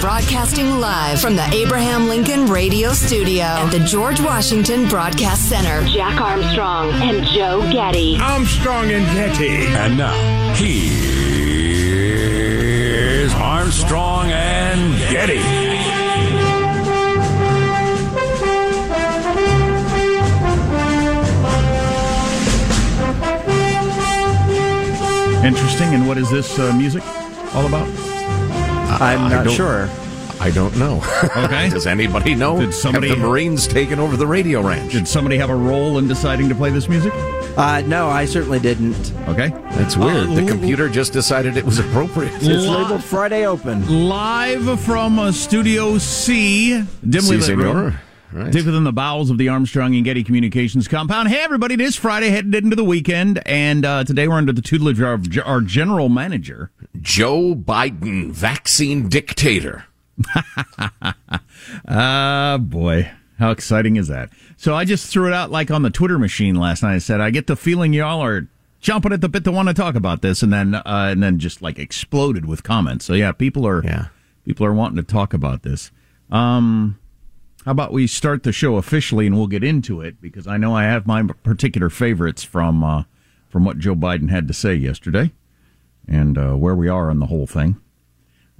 Broadcasting live from the Abraham Lincoln Radio Studio and the George Washington Broadcast Center. Jack Armstrong and Joe Getty. Armstrong and Getty. And now, here's Armstrong and Getty. Interesting. And what is this uh, music all about? I'm not don't- sure. I don't know. Okay. Does anybody know? Did somebody- Have the Marines taken over the radio ranch? Did somebody have a role in deciding to play this music? Uh, no, I certainly didn't. Okay. That's weird. Uh, the computer just decided it was appropriate. It's labeled Friday Open. Live from uh, Studio C, dimly Si, lit room. senor. Right. Deep within the bowels of the Armstrong and Getty Communications compound. Hey, everybody, it is Friday, headed into the weekend, and uh, today we're under the tutelage of our, general manager. Joe Biden, vaccine dictator. Ah, boy. How exciting is that? So I just threw it out like on the Twitter machine last night. I said, I get the feeling y'all are chomping at the bit to want to talk about this, and then uh, and then just like exploded with comments. So yeah, people are Yeah. people are wanting to talk about this. Um, how about we start the show officially, and we'll get into it because I know I have my particular favorites from uh, from what Joe Biden had to say yesterday, and uh, where we are on the whole thing.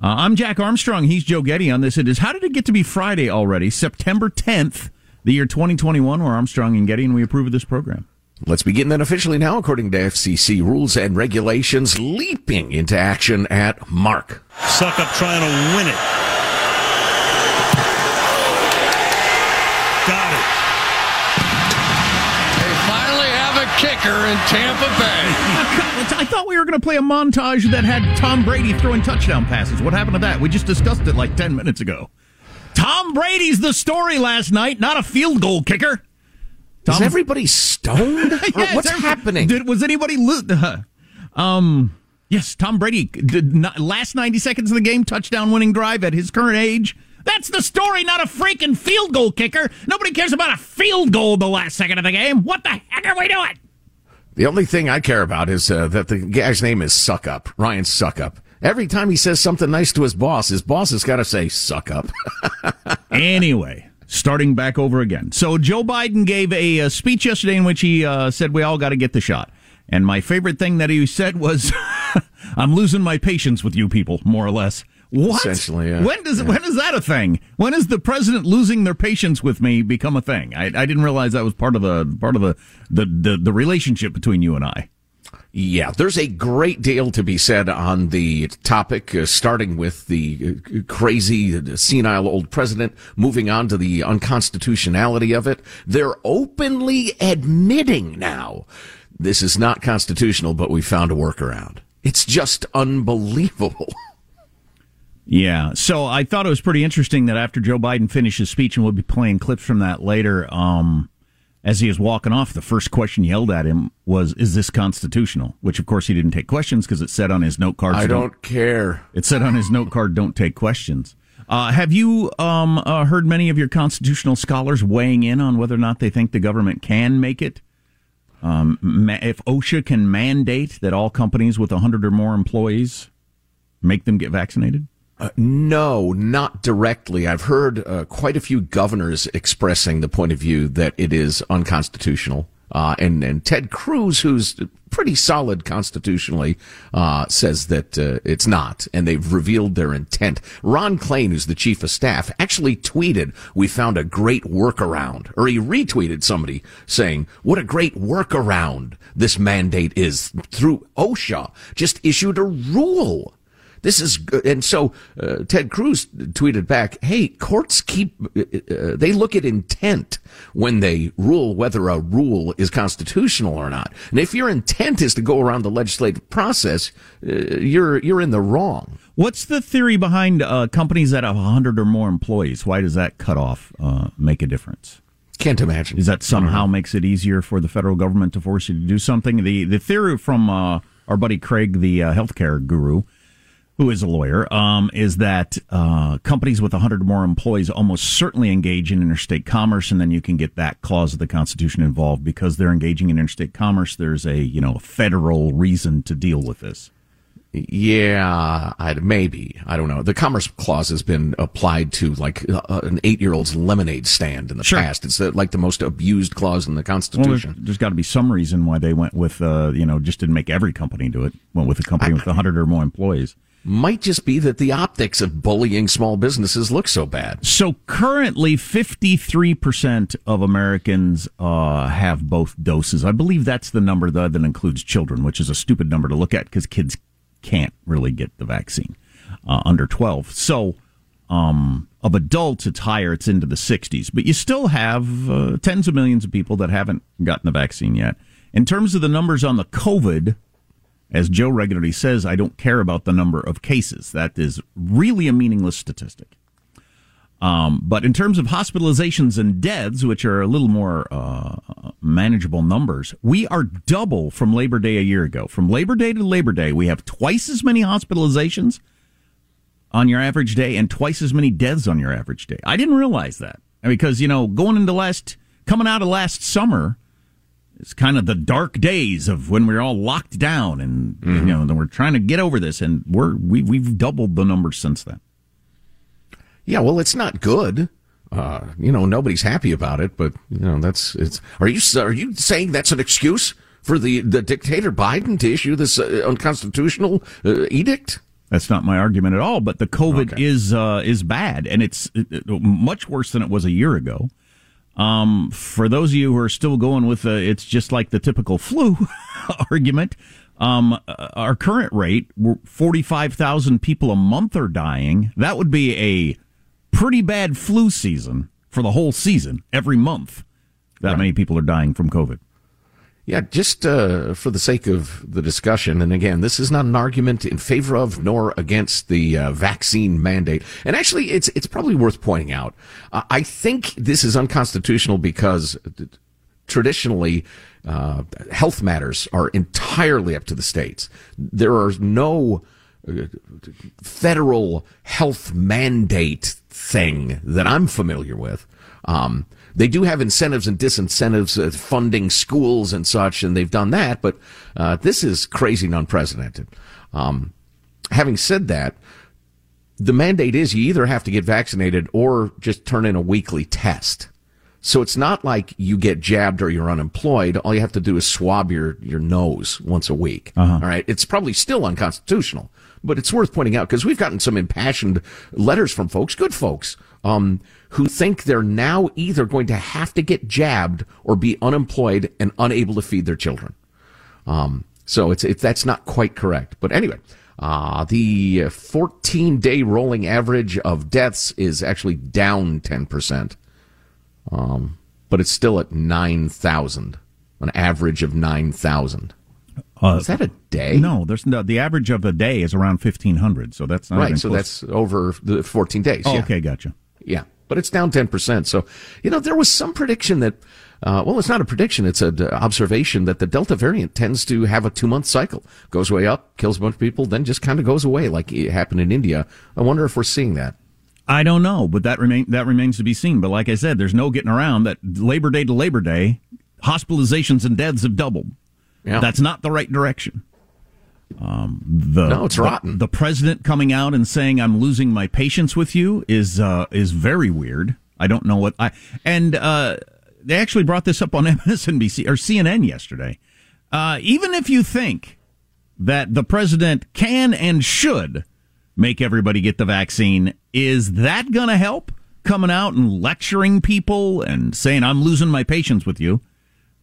Uh, I'm Jack Armstrong. He's Joe Getty on this. It is How Did It Get to Be Friday already? September 10th, the year 2021. We're Armstrong and Getty, and we approve of this program. Let's begin then officially now, according to FCC rules and regulations, leaping into action at Mark. Suck up trying to win it. Kicker in Tampa Bay. I thought we were going to play a montage that had Tom Brady throwing touchdown passes. What happened to that? We just discussed it like 10 minutes ago. Tom Brady's the story last night, not a field goal kicker. Is everybody stoned? Yeah, What's every- happening? Did, was anybody lo- uh, um yes, Tom Brady did not, last 90 seconds of the game touchdown winning drive at his current age. That's the story, not a freaking field goal kicker. Nobody cares about a field goal the last second of the game. What the heck are we doing? The only thing I care about is uh, that the guy's name is Succop, Ryan Succop. Every time he says something nice to his boss, his boss has got to say "suck up." anyway, starting back over again. So Joe Biden gave a, uh speech yesterday in which he uh, said we all got to get the shot. And my favorite thing that he said was I'm losing my patience with you people, more or less. What? Essentially, yeah. When does Yeah. when is that a thing? When is the president losing their patience with me become a thing? I, I didn't realize that was part of the part of the the, the, the relationship between you and I. Yeah, there's a great deal to be said on the topic, uh, starting with the uh, crazy, senile old president, moving on to the unconstitutionality of it. They're openly admitting now this is not constitutional, but we found a workaround. It's just unbelievable. Yeah. So I thought it was pretty interesting that after Joe Biden finished his speech, and we'll be playing clips from that later, um, as he was walking off, the first question yelled at him was, Is this constitutional? Which, of course, he didn't take questions because it said on his note card. I don't care. It said on his note card, Don't take questions. Uh, have you um, uh, heard many of your constitutional scholars weighing in on whether or not they think the government can make it? Um, ma- if OSHA can mandate that all companies with 100 or more employees make them get vaccinated? Uh, no, not directly. I've heard uh, quite a few governors expressing the point of view that it is unconstitutional. Uh, and, and Ted Cruz, who's pretty solid constitutionally, uh, says that uh, it's not, and they've revealed their intent. Ron Klain, who's the chief of staff, actually tweeted, "We found a great workaround," or he retweeted somebody saying, "What a great workaround this mandate is." Through OSHA, just issued a rule. This is good. And so uh, Ted Cruz tweeted back, "Hey, courts keep uh, uh, they look at intent when they rule whether a rule is constitutional or not. And if your intent is to go around the legislative process, uh, you're you're in the wrong." What's the theory behind uh, companies that have 100 or more employees? Why does that cutoff uh, make a difference? Can't imagine. Is that somehow makes it easier for the federal government to force you to do something? The the theory from uh, our buddy Craig, the uh, healthcare guru, who is a lawyer, um, is that uh, companies with 100 or more employees almost certainly engage in interstate commerce, and then you can get that clause of the Constitution involved because they're engaging in interstate commerce. There's a you know federal reason to deal with this. Yeah, I'd, maybe. I don't know. The Commerce Clause has been applied to like uh, an eight-year-old's lemonade stand in the Sure. past. It's uh, like the most abused clause in the Well, there's, Constitution. there's got to be some reason why they went with uh, you know just didn't make every company do it. Went with a company with 100 or more employees. Might just be that the optics of bullying small businesses look so bad. So currently, 53% of Americans uh, have both doses. I believe that's the number though, that includes children, which is a stupid number to look at because kids can't really get the vaccine uh, under 12. So um, of adults, it's higher. It's into the 60s. But you still have uh, tens of millions of people that haven't gotten the vaccine yet. In terms of the numbers on the COVID, as Joe regularly says, I don't care about the number of cases. That is really a meaningless statistic. Um, but in terms of hospitalizations and deaths, which are a little more uh, manageable numbers, we are double from Labor Day a year ago. From Labor Day to Labor Day, we have twice as many hospitalizations on your average day and twice as many deaths on your average day. I didn't realize that because you know going into last coming out of last summer it's kind of the dark days of when we are all locked down and you know and we're trying to get over this and we're we, we've doubled the numbers since then Yeah, well, it's not good. Uh, you know, nobody's happy about it, but you know, that's it's. Are you are you saying that's an excuse for the the dictator Biden to issue this uh, unconstitutional uh, edict? That's not my argument at all. But the COVID is uh, is bad, and it's much worse than it was a year ago. Um, for those of you who are still going with uh, it's just like the typical flu argument. Um, our current rate, forty five thousand people a month are dying. That would be a pretty bad flu season for the whole season. Every month, that many people are dying from COVID. Yeah, just uh, for the sake of the discussion, and again, this is not an argument in favor of nor against the uh, vaccine mandate. And actually, it's it's probably worth pointing out. Uh, I think this is unconstitutional because uh, traditionally, uh, health matters are entirely up to the states. There are no uh, federal health mandate thing that I'm familiar with. Um, they do have incentives and disincentives, uh, funding schools and such, and they've done that. But uh, this is crazy and unprecedented. Um, having said that, the mandate is you either have to get vaccinated or just turn in a weekly test. So it's not like you get jabbed or you're unemployed. All you have to do is swab your, your nose once a week. Uh-huh. All right. It's probably still unconstitutional, but it's worth pointing out because we've gotten some impassioned letters from folks, good folks, um, who think they're now either going to have to get jabbed or be unemployed and unable to feed their children. Um, so it's, it, that's not quite correct. But anyway, uh, the 14 day rolling average of deaths is actually down 10%. Um, but it's still at 9,000, an average of 9,000. Uh, is that a day? No, there's no, the average of a day is around 1,500. So that's not right. So close. that's over the 14 days. Oh, yeah. okay, gotcha. Yeah, but it's down 10%. So, you know, there was some prediction that, uh, well, it's not a prediction, it's an observation that the Delta variant tends to have a two month cycle. Goes way up, kills a bunch of people, then just kind of goes away like it happened in India. I wonder if we're seeing that. I don't know, but that remain that remains to be seen. But like I said, there's no getting around that Labor Day to Labor Day, hospitalizations and deaths have doubled. Yeah. That's not the right direction. Um, the, No, it's the- rotten. The, president coming out and saying I'm losing my patience with you is uh, is very weird. I don't know what I and uh, they actually brought this up on MSNBC or CNN yesterday. Uh, even if you think that the president can and should make everybody get the vaccine, is that going to help? Coming out and lecturing people and saying I'm losing my patience with you.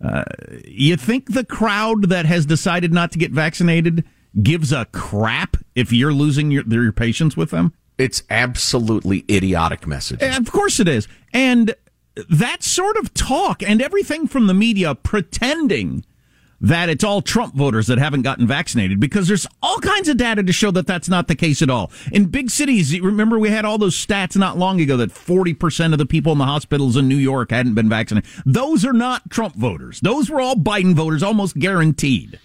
Uh, you think the crowd that has decided not to get vaccinated gives a crap if you're losing your, your patience with them? It's absolutely idiotic message. Eh, of course it is. And that sort of talk and everything from the media pretending that it's all Trump voters that haven't gotten vaccinated because there's all kinds of data to show that that's not the case at all. In big cities, remember we had all those stats not long ago that 40% of the people in the hospitals in New York hadn't been vaccinated. Those are not Trump voters. Those were all Biden voters, almost guaranteed.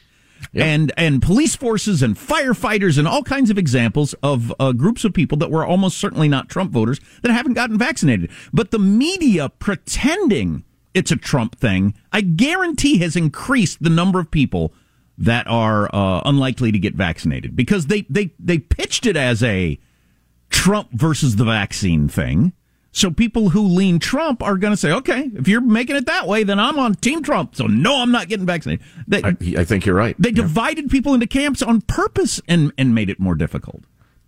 And and police forces and firefighters and all kinds of examples of uh, groups of people that were almost certainly not Trump voters that haven't gotten vaccinated. But the media pretending it's a Trump thing, I guarantee has increased the number of people that are uh, unlikely to get vaccinated because they, they, they pitched it as a Trump versus the vaccine thing. So people who lean Trump are going to say, okay, if you're making it that way, then I'm on Team Trump. So no, I'm not getting vaccinated. They, I, I think you're right. they divided people into camps on purpose and, and made it more difficult.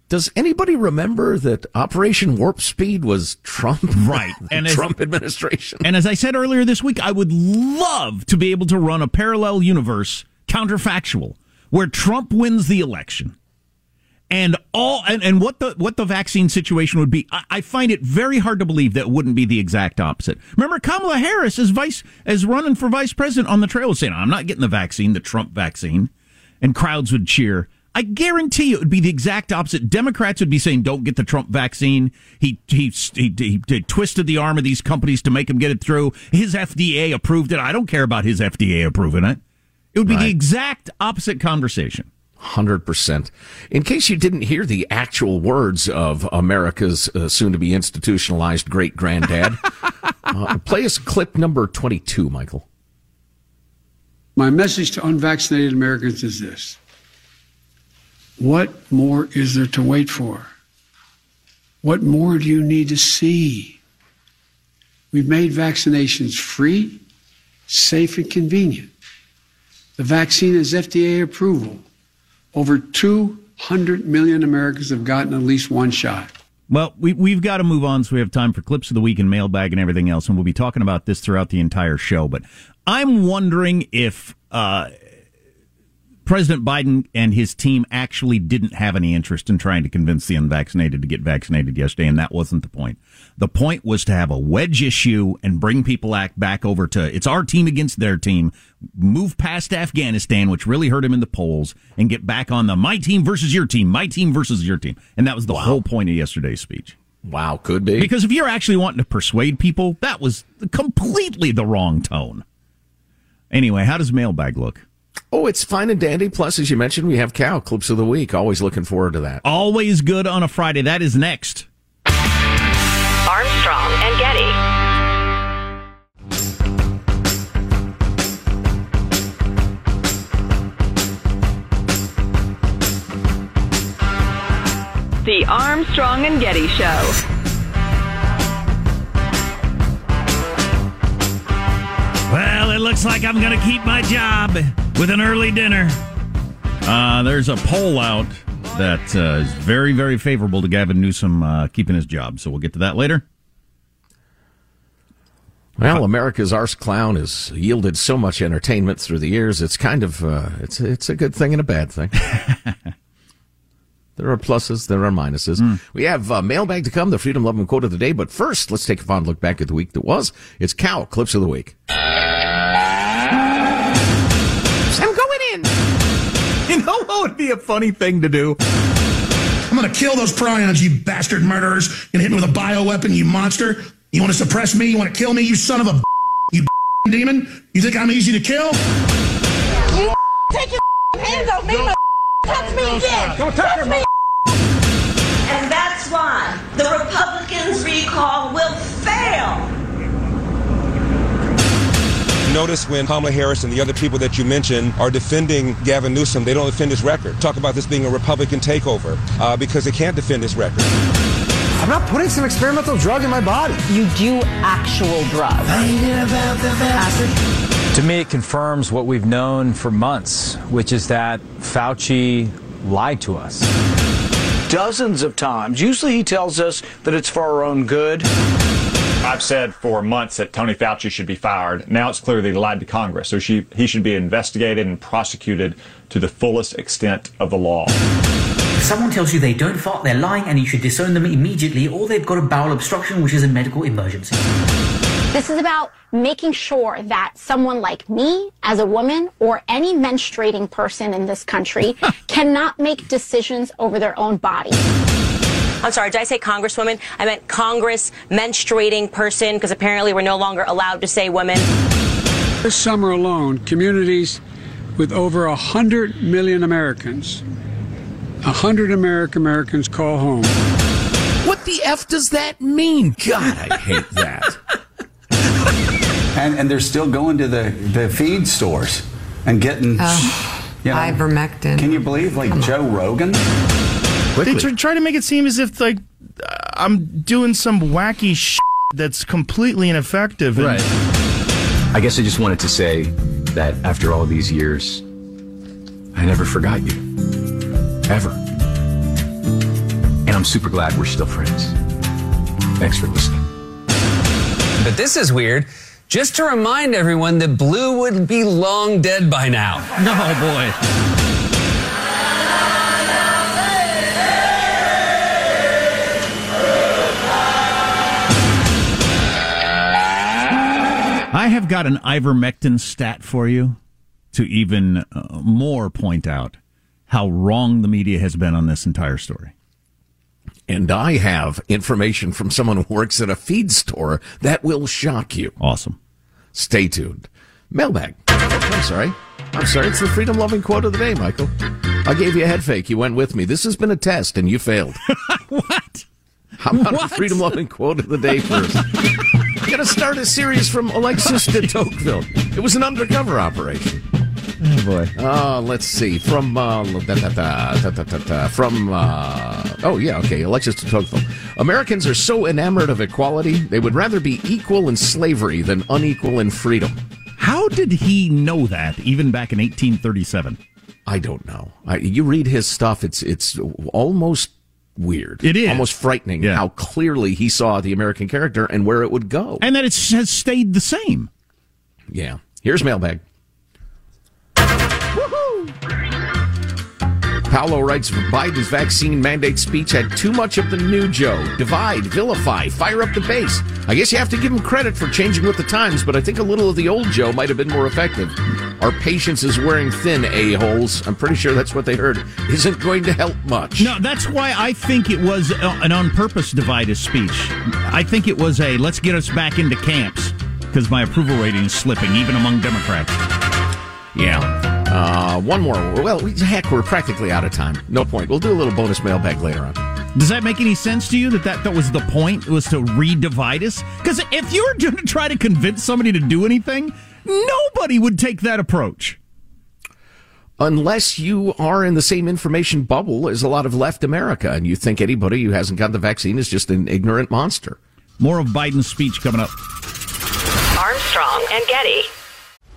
Does anybody remember that Operation Warp Speed was Trump? Right. And as- Trump administration. And as I said earlier this week, I would love to be able to run a parallel universe counterfactual where Trump wins the election. And all and, and what the what the vaccine situation would be, I, I find it very hard to believe that it wouldn't be the exact opposite. Remember, Kamala Harris is vice as running for vice president on the trail saying, "I'm not getting the vaccine, the Trump vaccine," and crowds would cheer. I guarantee you it would be the exact opposite. Democrats would be saying, "Don't get the Trump vaccine." He he he, he, he twisted the arm of these companies to make him get it through. His FDA approved it. I don't care about his FDA approving it. It would be the exact opposite conversation. Hundred percent. In case you didn't hear the actual words of America's uh, soon-to-be institutionalized great granddad, uh, play us clip number twenty-two, Michael. My message to unvaccinated Americans is this What more is there to wait for? What more do you need to see? We've made vaccinations free, safe, and convenient. The vaccine has FDA approval. Over 200 million Americans have gotten at least one shot. Well, we, we've got to move on so we have time for clips of the week and mailbag and everything else. And we'll be talking about this throughout the entire show. But I'm wondering if uh, President Biden and his team actually didn't have any interest in trying to convince the unvaccinated to get vaccinated yesterday. And that wasn't the point. The point was to have a wedge issue and bring people back over to it's our team against their team, move past Afghanistan, which really hurt him in the polls, and get back on the my team versus your team, my team versus your team. And that was the whole point of yesterday's speech. Wow, could be. Because if you're actually wanting to persuade people, that was completely the wrong tone. Anyway, how does mailbag look? Oh, it's fine and dandy. Plus, as you mentioned, we have cow clips of the week. Always looking forward to that. Always good on a Friday. That is next. Armstrong and Getty. The Armstrong and Getty Show. Well, it looks like I'm going to keep my job with an early dinner. Uh, there's a poll out that uh, is very, very favorable to Gavin Newsom uh, keeping his job. So we'll get to that later. Well, America's arse clown has yielded so much entertainment through the years. It's kind of uh, it's it's a good thing and a bad thing. there are pluses, there are minuses. Mm. We have uh, mailbag to come, the freedom loving quote of the day. But first, let's take a fond look back at the week that was. It's cow clips of the week. Would be a funny thing to do? I'm going to kill those prions, you bastard murderers. You're gonna hit me with a bioweapon, you monster. You want to suppress me? You want to kill me? You son of a you demon? You think I'm easy to kill? You take your hands off me. Touch me again. Don't touch me. And that's why the Republicans' recall will fail. Notice when Kamala Harris and the other people that you mentioned are defending Gavin Newsom, they don't defend his record. Talk about this being a Republican takeover uh, because they can't defend his record. I'm not putting some experimental drug in my body. You do actual drugs. To me, it confirms what we've known for months, which is that Fauci lied to us. Dozens of times. Usually he tells us that it's for our own good. I've said for months that Tony Fauci should be fired. Now it's clear that he lied to Congress. So she, he should be investigated and prosecuted to the fullest extent of the law. If someone tells you they don't fart, they're lying and you should disown them immediately, or they've got a bowel obstruction, which is a medical emergency. This is about making sure that someone like me, as a woman, or any menstruating person in this country cannot make decisions over their own body. I'm sorry, did I say Congresswoman? I meant Congress menstruating person because apparently we're no longer allowed to say women. This summer alone, communities with over 100 million Americans, 100 American Americans call home. What the F does that mean? God, I hate that. and, and they're still going to the, the feed stores and getting Oh, you know, ivermectin. Can you believe like Joe Rogan? They tr- try to make it seem as if like uh, I'm doing some wacky sh- that's completely ineffective. And- I guess I just wanted to say that after all these years, I never forgot you. Ever. And I'm super glad we're still friends. Thanks for listening. But this is weird. Just to remind everyone that Blue would be long dead by now. No, boy. I have got an ivermectin stat for you to even uh, more point out how wrong the media has been on this entire story. And I have information from someone who works at a feed store that will shock you. Awesome. Stay tuned. Mailbag. I'm sorry. I'm sorry. It's the freedom loving quote of the day, Michael. I gave you a head fake. You went with me. This has been a test and you failed. what? How about What? the freedom loving quote of the day first? Gonna start a series from Alexis de Tocqueville. It was an undercover operation. Oh boy. Uh, let's see. From uh, da, da, da, from uh, oh yeah, okay. Alexis de Tocqueville. Americans are so enamored of equality, they would rather be equal in slavery than unequal in freedom. How did he know that even back in 1837? I don't know. I, you read his stuff; it's it's almost weird. It is. almost frightening Yeah. how clearly he saw the American character and where it would go. And that it has stayed the same. Yeah. Here's mailbag. Paolo writes Biden's vaccine mandate speech had too much of the new Joe. Divide, vilify, fire up the base. I guess you have to give him credit for changing with the times, but I think a little of the old Joe might have been more effective. Our patience is wearing thin, a-holes. I'm pretty sure that's what they heard. Isn't going to help much. No, that's why I think it was an on purpose divided speech. I think it was a let's get us back into camps because my approval rating is slipping, even among Democrats. Yeah. Uh, one more. Well, heck, we're practically out of time. No point. We'll do a little bonus mailbag later on. Does that make any sense to you that that, that was the point, It was to re-divide us? Because if you were going to try to convince somebody to do anything, nobody would take that approach. Unless you are in the same information bubble as a lot of left America and you think anybody who hasn't got the vaccine is just an ignorant monster. More of Biden's speech coming up. Armstrong and Getty.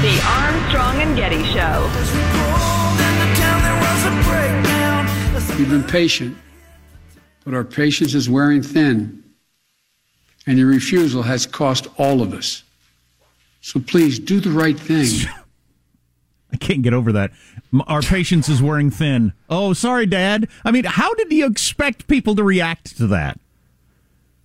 The Armstrong and Getty Show. We've been patient, but our patience is wearing thin, and your refusal has cost all of us. So please do the right thing. I can't get over that. Our patience is wearing thin. Oh, sorry, Dad. I mean, how did you expect people to react to that?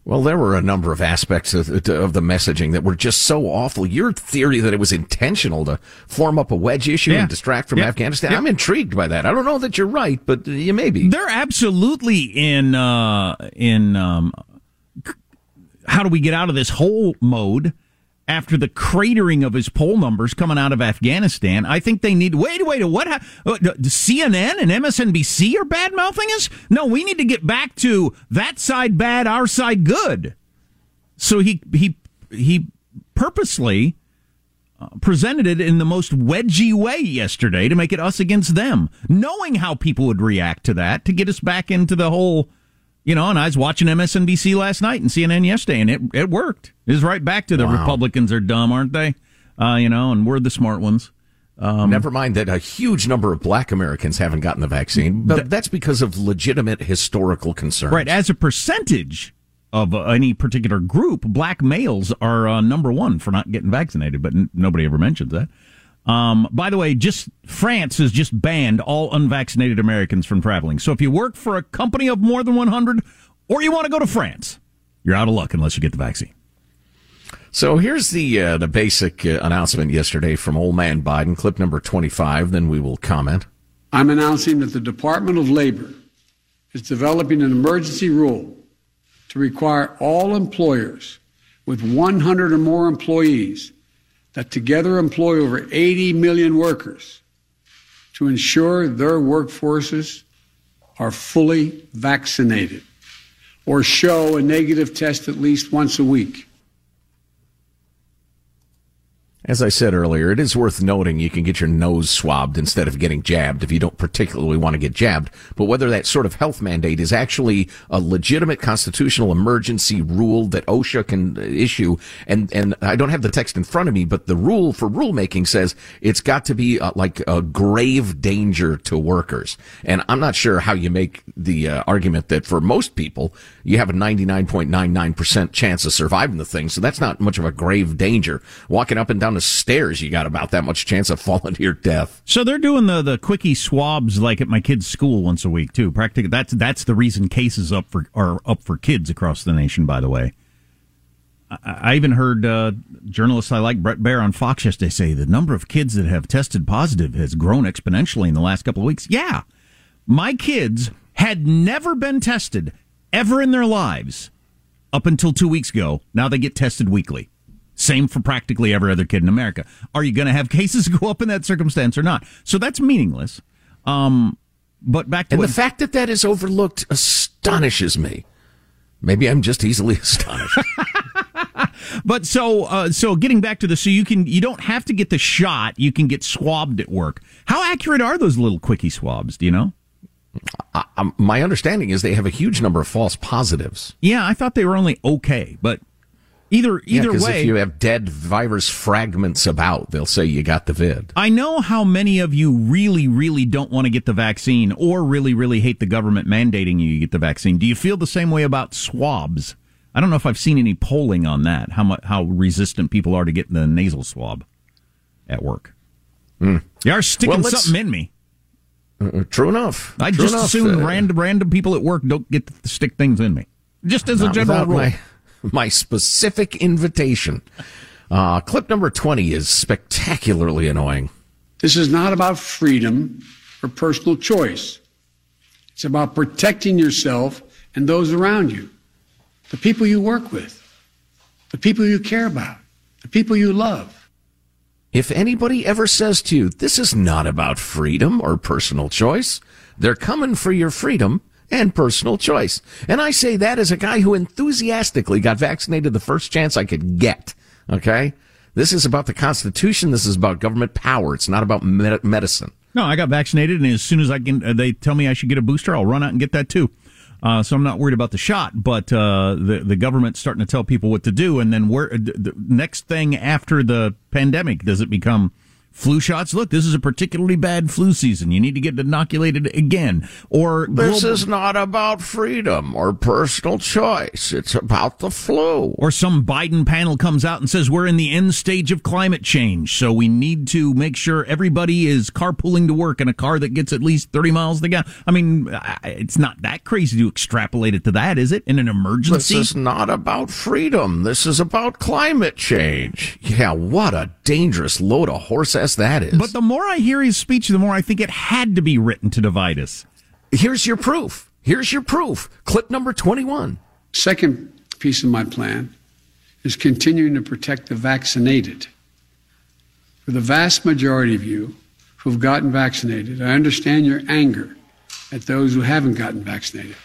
Well, there were a number of aspects of, of, the messaging that were just so awful. Your theory that it was intentional to form up a wedge issue Yeah. and distract from Yeah. Afghanistan, Yeah. I'm intrigued by that. I don't know that you're right, but you may be. They're absolutely in uh, in um, how do we get out of this hole mode after the cratering of his poll numbers coming out of Afghanistan. I think they need wait wait what ha- uh, CNN and MSNBC are bad mouthing us. No, we need to get back to that side bad, our side good. So he he he purposely uh, presented it in the most wedgy way yesterday to make it us against them, knowing how people would react to that to get us back into the whole, you know. And I was watching MSNBC last night and CNN yesterday, and it it worked. It was right back to the Wow. Republicans are dumb, aren't they? Uh, you know, and we're the smart ones. Um, Never mind that a huge number of black Americans haven't gotten the vaccine, but that's because of legitimate historical concerns. Right, as a percentage of uh, any particular group, black males are uh, number one for not getting vaccinated, but n- nobody ever mentions that. Um, by the way, just France has just banned all unvaccinated Americans from traveling. So if you work for a company of more than 100 or you want to go to France, you're out of luck unless you get the vaccine. So here's the uh, the basic uh, announcement yesterday from old man Biden, clip number 25. Then we will comment. I'm announcing that the Department of Labor is developing an emergency rule to require all employers with 100 or more employees that together employ over 80 million workers to ensure their workforces are fully vaccinated or show a negative test at least once a week. As I said earlier, it is worth noting you can get your nose swabbed instead of getting jabbed if you don't particularly want to get jabbed. But whether that sort of health mandate is actually a legitimate constitutional emergency rule that OSHA can issue, and, and I don't have the text in front of me, but the rule for rulemaking says it's got to be uh, like a grave danger to workers. And I'm not sure how you make the uh, argument that for most people, you have a 99.99% chance of surviving the thing. So that's not much of a grave danger. Walking up and down the stairs, you got about that much chance of falling to your death. So they're doing the the quickie swabs like at my kid's school once a week too. Practically, that's that's the reason cases up for are up for kids across the nation. By the way, I, I even heard uh, journalists I like Bret Baier on Fox yesterday say the number of kids that have tested positive has grown exponentially in the last couple of weeks. Yeah, my kids had never been tested ever in their lives up until two weeks ago. Now they get tested weekly. Same for practically every other kid in America. Are you going to have cases go up in that circumstance or not? So that's meaningless. Um, but back to and what, the fact that that is overlooked astonishes me. Maybe I'm just easily astonished. but so uh, so getting back to the so you can you don't have to get the shot. You can get swabbed at work. How accurate are those little quickie swabs? Do you know? I, my understanding is they have a huge number of false positives. Yeah, I thought they were only okay, but either either yeah, way, if you have dead virus fragments about, they'll say you got the vid. I know how many of you really, really don't want to get the vaccine, or really, really hate the government mandating you get the vaccine. Do you feel the same way about swabs? I don't know if I've seen any polling on that. How much how resistant people are to getting the nasal swab at work. Mm. They are sticking well, something in me. Uh, true enough. I true just enough. assume uh, random random people at work don't get to stick things in me. Just as a general rule. My, my specific invitation. Uh, clip number 20 is spectacularly annoying. This is not about freedom or personal choice. It's about protecting yourself and those around you, the people you work with, the people you care about, the people you love. If anybody ever says to you, this is not about freedom or personal choice, they're coming for your freedom and personal choice. And I say that as a guy who enthusiastically got vaccinated the first chance I could get. Okay? This is about the Constitution. This is about government power. It's not about med- medicine. No, I got vaccinated, and as soon as I can, uh, they tell me I should get a booster, I'll run out and get that too. Uh, so I'm not worried about the shot, but uh, the the government's starting to tell people what to do, and then where the next thing after the pandemic does it become? Flu shots. Look, this is a particularly bad flu season. You need to get inoculated again. Or this global- is not about freedom or personal choice. It's about the flu. Or some Biden panel comes out and says we're in the end stage of climate change, so we need to make sure everybody is carpooling to work in a car that gets at least 30 miles to gallon. I mean, it's not that crazy to extrapolate it to that, is it? In an emergency? This is not about freedom. This is about climate change. Yeah, what a dangerous load of horse that is. But the more I hear his speech, the more I think it had to be written to divide us. Here's your proof. Here's your proof. Clip number 21. Second piece of my plan is continuing to protect the vaccinated. For the vast majority of you who've gotten vaccinated, I understand your anger at those who haven't gotten vaccinated.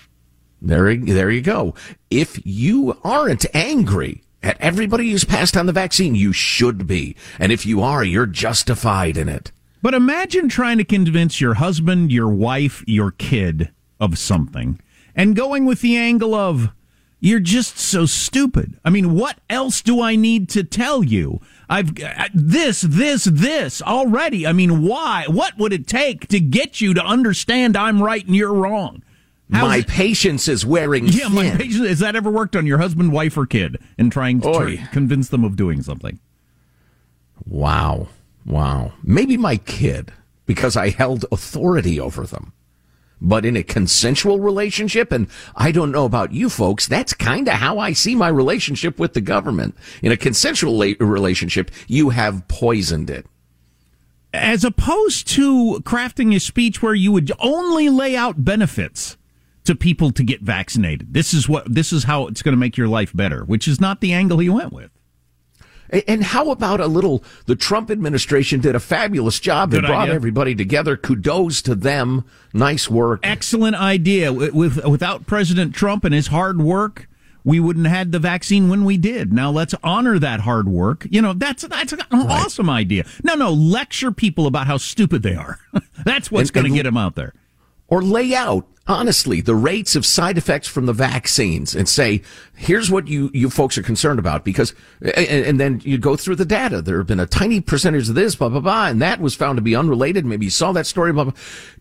There, there you go. If you aren't angry, at everybody who's passed on the vaccine, you should be. And if you are, you're justified in it. But imagine trying to convince your husband, your wife, your kid of something and going with the angle of, you're just so stupid. I mean, what else do I need to tell you? I've uh, this, this, this already. I mean, why? What would it take to get you to understand I'm right and you're wrong? How's my it? patience is wearing yeah, thin. my patience. Has that ever worked on your husband, wife, or kid in trying to try, convince them of doing something? Wow. Wow. Maybe my kid, because I held authority over them. But in a consensual relationship, and I don't know about you folks, that's kind of how I see my relationship with the government. In a consensual la- relationship, you have poisoned it as opposed to crafting a speech where you would only lay out benefits to people to get vaccinated. This is what this is how it's going to make your life better, which is not the angle he went with. And how about a little? The Trump administration did a fabulous job and brought idea. everybody together. Kudos to them. Nice work. Excellent idea. With, without President Trump and his hard work, we wouldn't have had the vaccine when we did. Now let's honor that hard work. You know, that's that's an awesome idea. No, no, lecture people about how stupid they are. that's what's going to get them out there. Or lay out honestly the rates of side effects from the vaccines and say, here's what you, you folks are concerned about because, and, and, then you go through the data. There have been a tiny percentage of this, blah, blah, blah, and that was found to be unrelated. Maybe you saw that story, blah, blah.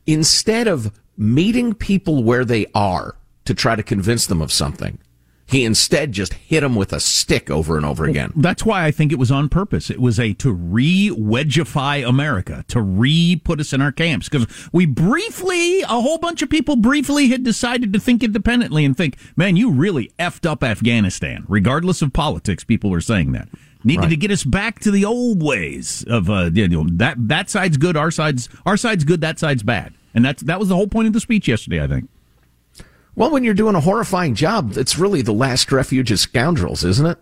Instead of meeting people where they are to try to convince them of something, he instead just hit him with a stick over and over again. That's why I think it was on purpose. It was a to re-wedgify America, to re-put us in our camps. Because we briefly, a whole bunch of people briefly had decided to think independently and think, man, you really effed up Afghanistan. Regardless of politics, people were saying that. Needed right. to get us back to the old ways of uh, you know, that that side's good, our side's our side's good, that side's bad. And that's that was the whole point of the speech yesterday, I think. Well, when you're doing a horrifying job, it's really the last refuge of scoundrels, isn't it?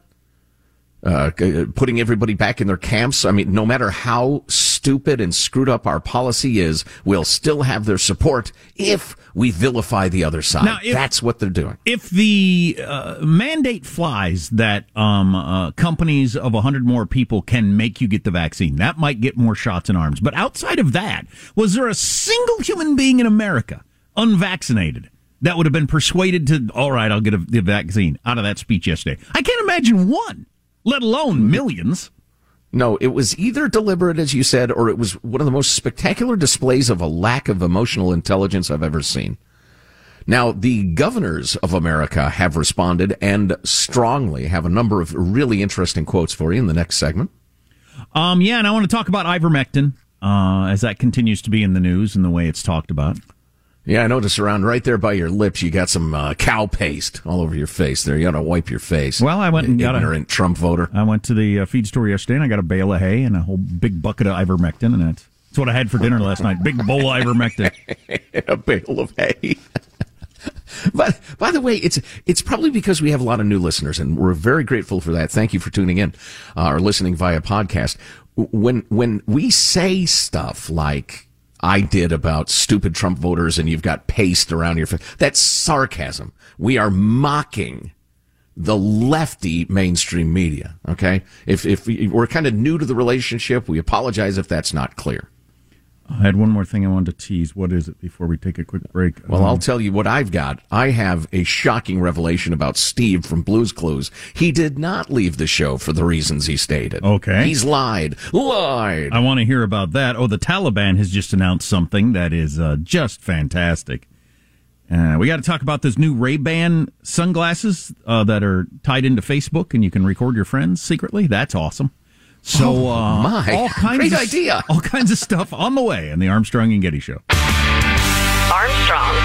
Uh, putting everybody back in their camps. I mean, no matter how stupid and screwed up our policy is, we'll still have their support if we vilify the other side. Now, if, That's what they're doing. If the uh, mandate flies that um, uh, companies of 100 more people can make you get the vaccine, that might get more shots in arms. But outside of that, was there a single human being in America unvaccinated that would have been persuaded to, all right, I'll get a, the vaccine out of that speech yesterday. I can't imagine one, let alone millions. No, it was either deliberate, as you said, or it was one of the most spectacular displays of a lack of emotional intelligence I've ever seen. Now, the governors of America have responded and strongly have a number of really interesting quotes for you in the next segment. Um, yeah, and I want to talk about ivermectin uh, as that continues to be in the news and the way it's talked about. Yeah, I notice around right there by your lips, you got some uh, cow paste all over your face. There, you got to wipe your face. Well, I went and got a Trump voter. I went to the uh, feed store yesterday, and I got a bale of hay and a whole big bucket of ivermectin, and that's, that's what I had for dinner last night. Big bowl of ivermectin, a bale of hay. but by the way, it's it's probably because we have a lot of new listeners, and we're very grateful for that. Thank you for tuning in uh, or listening via podcast. When when we say stuff like I did about stupid Trump voters and you've got paste around your face. That's sarcasm. We are mocking the lefty mainstream media. Okay. If, if we're kind of new to the relationship, we apologize if that's not clear. I had one more thing I wanted to tease. What is it before we take a quick break? Well, um, I'll tell you what I've got. I have a shocking revelation about Steve from Blues Clues. He did not leave the show for the reasons he stated. Okay. He's lied. Lied. I want to hear about that. Oh, the Taliban has just announced something that is uh, just fantastic. Uh, we got to talk about those new Ray Ban sunglasses uh, that are tied into Facebook, and you can record your friends secretly. That's awesome. So, oh, uh, my. all kinds Great of, idea. All kinds of stuff on the way in the Armstrong and Getty Show. Armstrong and Getty.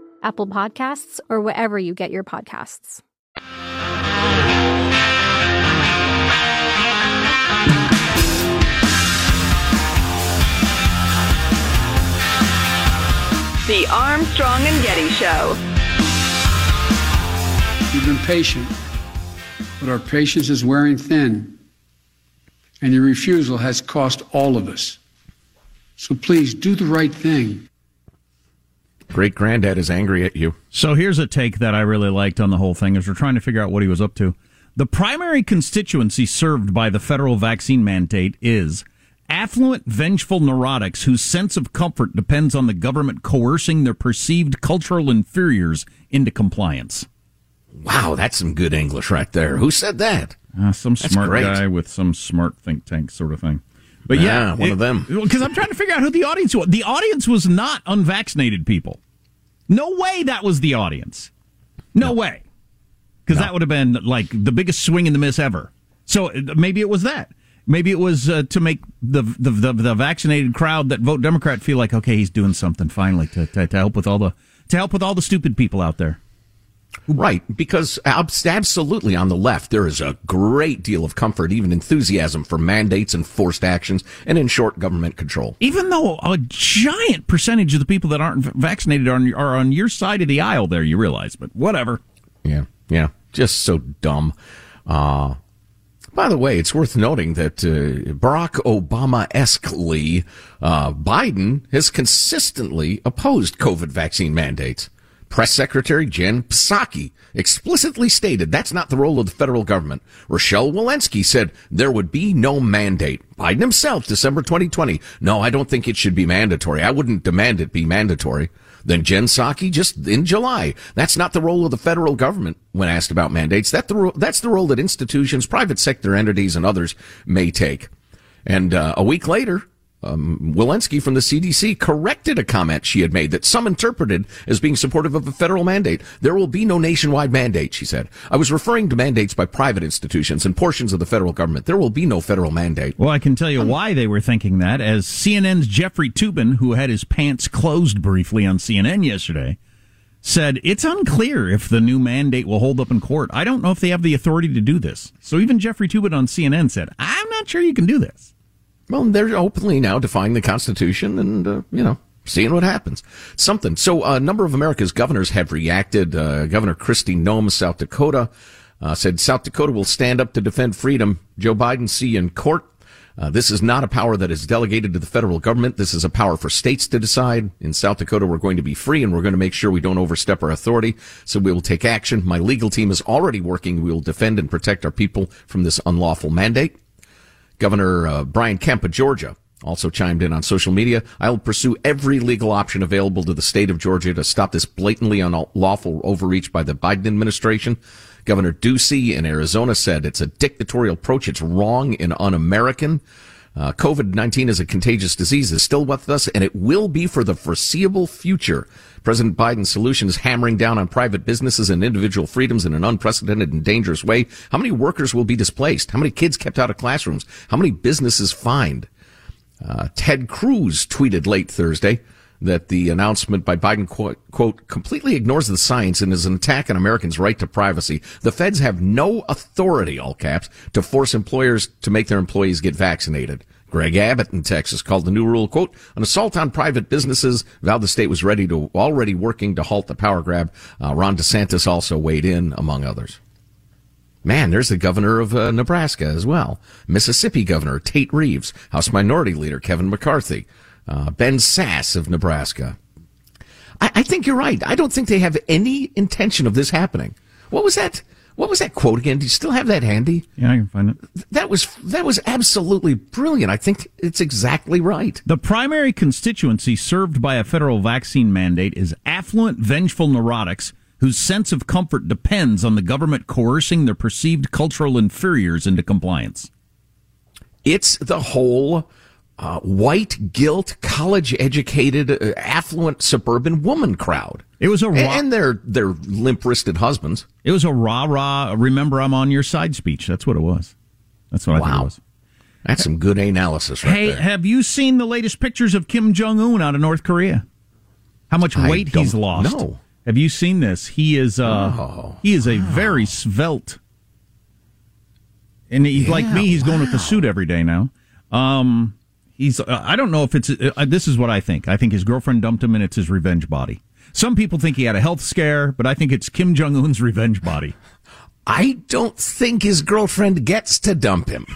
Apple Podcasts, or wherever you get your podcasts. The Armstrong and Getty Show. You've been patient, but our patience is wearing thin, and your refusal has cost all of us. So please do the right thing. Great granddad is angry at you. So here's a take that I really liked on the whole thing as we're trying to figure out what he was up to. The primary constituency served by the federal vaccine mandate is affluent, vengeful neurotics whose sense of comfort depends on the government coercing their perceived cultural inferiors into compliance. Wow, that's some good English right there. Who said that? Uh, some That's smart great. guy with some smart think tank sort of thing. But Yeah, one of them. Because I'm trying to figure out who the audience was. The audience was not unvaccinated people. No way that was the audience. No, way. Because that would have been like the biggest swing and the miss ever. So uh, maybe it was that. Maybe it was uh, to make the, the the the vaccinated crowd that vote Democrat feel like okay, he's doing something finally to, to to help with all the to help with all the stupid people out there. Right, because abs- absolutely on the left, there is a great deal of comfort, even enthusiasm for mandates and forced actions and in short government control. Even though a giant percentage of the people that aren't vaccinated are on, are on your side of the aisle, there you realize, but whatever. Yeah, yeah, just so dumb. Uh, by the way, it's worth noting that uh, Barack Obama esquely, uh, Biden has consistently opposed COVID vaccine mandates. Press Secretary Jen Psaki explicitly stated that's not the role of the federal government. Rochelle Walensky said there would be no mandate. Biden himself, December 2020, no, I don't think it should be mandatory. I wouldn't demand it be mandatory. Then Jen Psaki just in July. That's not the role of the federal government when asked about mandates. That the, that's the role that institutions, private sector entities, and others may take. And uh, a week later, um, Walensky from the CDC corrected a comment she had made that some interpreted as being supportive of a federal mandate. There will be no nationwide mandate, she said. I was referring to mandates by private institutions and portions of the federal government. There will be no federal mandate. Well, I can tell you why they were thinking that, as CNN's Jeffrey Toobin, who had his pants closed briefly on CNN yesterday, said it's unclear if the new mandate will hold up in court. I don't know if they have the authority to do this. So even Jeffrey Toobin on CNN said, I'm not sure you can do this. Well, they're openly now defying the Constitution and, uh, you know, seeing what happens. Something. So a number of America's governors have reacted. Uh, Governor Kristi Noem, South Dakota, uh, said South Dakota will stand up to defend freedom. Joe Biden see you in court. Uh, this is not a power that is delegated to the federal government. This is a power for states to decide. In South Dakota, we're going to be free and we're going to make sure we don't overstep our authority. So we will take action. My legal team is already working. We will defend and protect our people from this unlawful mandate. Governor uh, Brian Kemp of Georgia also chimed in on social media. I'll pursue every legal option available to the state of Georgia to stop this blatantly unlawful overreach by the Biden administration. Governor Ducey in Arizona said it's a dictatorial approach. It's wrong and un-American. Uh, COVID-19 is a contagious disease is still with us and it will be for the foreseeable future. President Biden's solution is hammering down on private businesses and individual freedoms in an unprecedented and dangerous way. How many workers will be displaced? How many kids kept out of classrooms? How many businesses fined? Uh, Ted Cruz tweeted late Thursday, that the announcement by Biden, quote, quote, completely ignores the science and is an attack on Americans' right to privacy. The feds have no authority, all caps, to force employers to make their employees get vaccinated. Greg Abbott in Texas called the new rule, quote, an assault on private businesses. Vowed the state was ready to, already working to halt the power grab. Uh, Ron DeSantis also weighed in, among others. Man, there's the governor of uh, Nebraska as well. Mississippi Governor Tate Reeves, House Minority Leader Kevin McCarthy, uh, Ben Sasse of Nebraska. I, I think you're right. I don't think they have any intention of this happening. What was that? What was that quote again? Do you still have that handy? Yeah, I can find it. That was that was absolutely brilliant. I think it's exactly right. The primary constituency served by a federal vaccine mandate is affluent, vengeful neurotics whose sense of comfort depends on the government coercing their perceived cultural inferiors into compliance. It's the whole uh, white guilt, college educated, uh, affluent suburban woman crowd. It was a rah- and their their limp wristed husbands. It was a rah rah. Remember, I'm on your side speech. That's what it was. That's what I think it was. That's some good analysis, right there. hey, there. have you seen the latest pictures of Kim Jong Un out of North Korea? How much weight he's lost? No. Have you seen this? He is uh Oh. he is a very svelte. And he's like me, he's going with the suit every day now. Um he's uh, I don't know if it's uh, this is what I think. I think his girlfriend dumped him and it's his revenge body. Some people think he had a health scare, but I think it's Kim Jong Un's revenge body. I don't think his girlfriend gets to dump him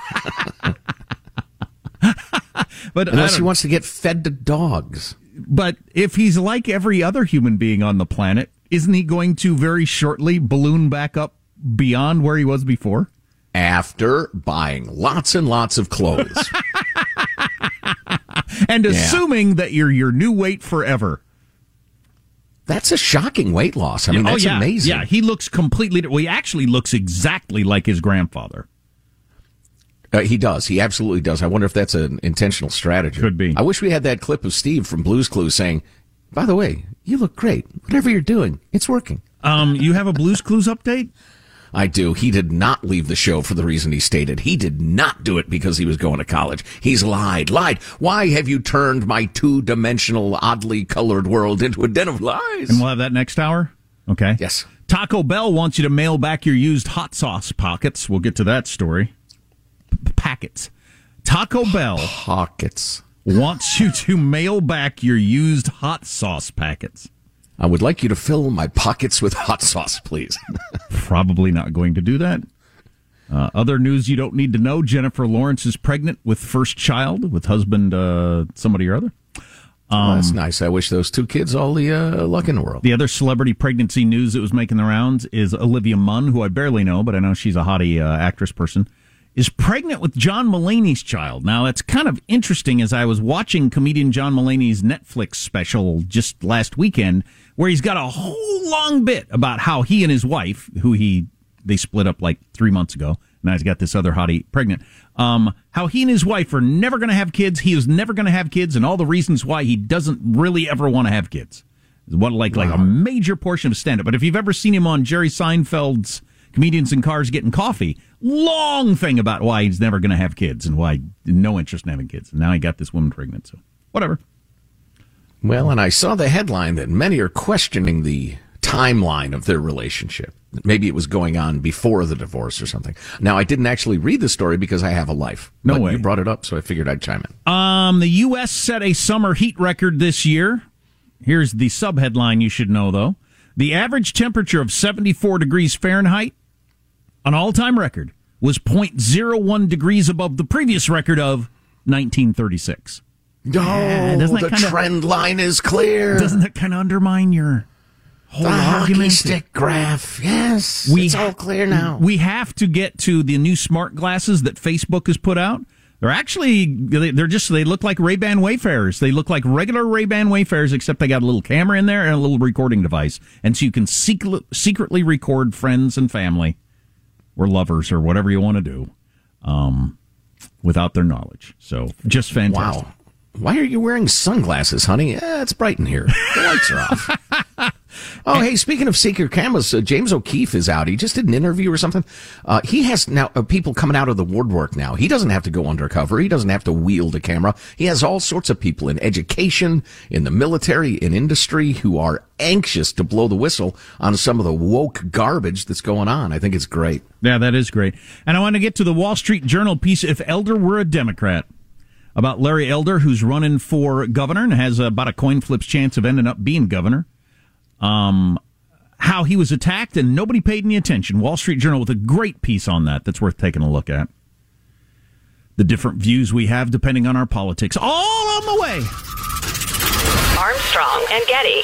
But unless he wants to get fed to dogs. But if he's like every other human being on the planet, isn't he going to very shortly balloon back up beyond where he was before? After buying lots and lots of clothes. And Yeah. assuming that you're your new weight forever. That's a shocking weight loss. I mean, that's oh, yeah. amazing. Yeah, he looks completely. Well, he actually looks exactly like his grandfather. Uh, he does. He absolutely does. I wonder if that's an intentional strategy. Could be. I wish we had that clip of Steve from Blues Clues saying, "By the way, you look great. Whatever you're doing, it's working." Um, you have a Blues Clues update? I do. He did not leave the show for the reason he stated. He did not do it because he was going to college. He's lied. Lied. Why have you turned my two-dimensional, oddly colored world into a den of lies? And we'll have that next hour. Okay. Yes. Taco Bell wants you to mail back your used hot sauce pockets. We'll get to that story. P- packets. Taco Bell Pockets. wants you to mail back your used hot sauce packets. I would like you to fill my pockets with hot sauce, please. Probably not going to do that. Uh, other news you don't need to know: Jennifer Lawrence is pregnant with first child with husband uh, somebody or other. Well, that's nice. I wish those two kids all the uh, luck in the world. The other celebrity pregnancy news that was making the rounds is Olivia Munn, who I barely know, but I know she's a hottie uh, actress person, is pregnant with John Mulaney's child. Now, that's kind of interesting as I was watching comedian John Mulaney's Netflix special just last weekend, where he's got a whole long bit about how he and his wife, who he they split up like three months ago, now he's got this other hottie pregnant. Um, how he and his wife are never going to have kids. He is never going to have kids, and all the reasons why he doesn't really ever want to have kids. What like like a major portion of stand up. But if you've ever seen him on Jerry Seinfeld's Comedians in Cars Getting Coffee, long thing about why he's never going to have kids and why no interest in having kids. And now he got this woman pregnant. So whatever. Well, and I saw the headline that many are questioning the timeline of their relationship. Maybe it was going on before the divorce or something. Now, I didn't actually read the story because I have a life. No but way. You brought it up, so I figured I'd chime in. Um, the U.S. set a summer heat record this year. Here's the subheadline you should know, though. The average temperature of 74 degrees Fahrenheit, an all time record, was 0.01 degrees above the previous record of 1936. No, Yeah, doesn't the kinda- trend line is clear. Doesn't that kind of undermine your whole the hockey argument? stick graph. Yes, it's all clear now. We have to get to the new smart glasses that Facebook has put out. They're actually they're just they look like Ray Ban Wayfarers. They look like regular Ray Ban Wayfarers, except they got a little camera in there and a little recording device, and so you can secret, secretly record friends and family or lovers or whatever you want to do, um, without their knowledge. So just fantastic. Wow. Why are you wearing sunglasses, honey? Eh, it's bright in here. The lights are off. Oh, hey, speaking of secret cameras, uh, James O'Keefe is out. He just did an interview or something. Uh, he has now uh, people coming out of the woodwork now. He doesn't have to go undercover. He doesn't have to wield a camera. He has all sorts of people in education, in the military, in industry who are anxious to blow the whistle on some of the woke garbage that's going on. I think it's great. Yeah, that is great. And I want to get to the Wall Street Journal piece if Elder were a Democrat about Larry Elder, who's running for governor and has about a coin flip's chance of ending up being governor. Um, how he was attacked and nobody paid any attention. Wall Street Journal with a great piece on that that's worth taking a look at. The different views we have depending on our politics. All on the way. Armstrong and Getty.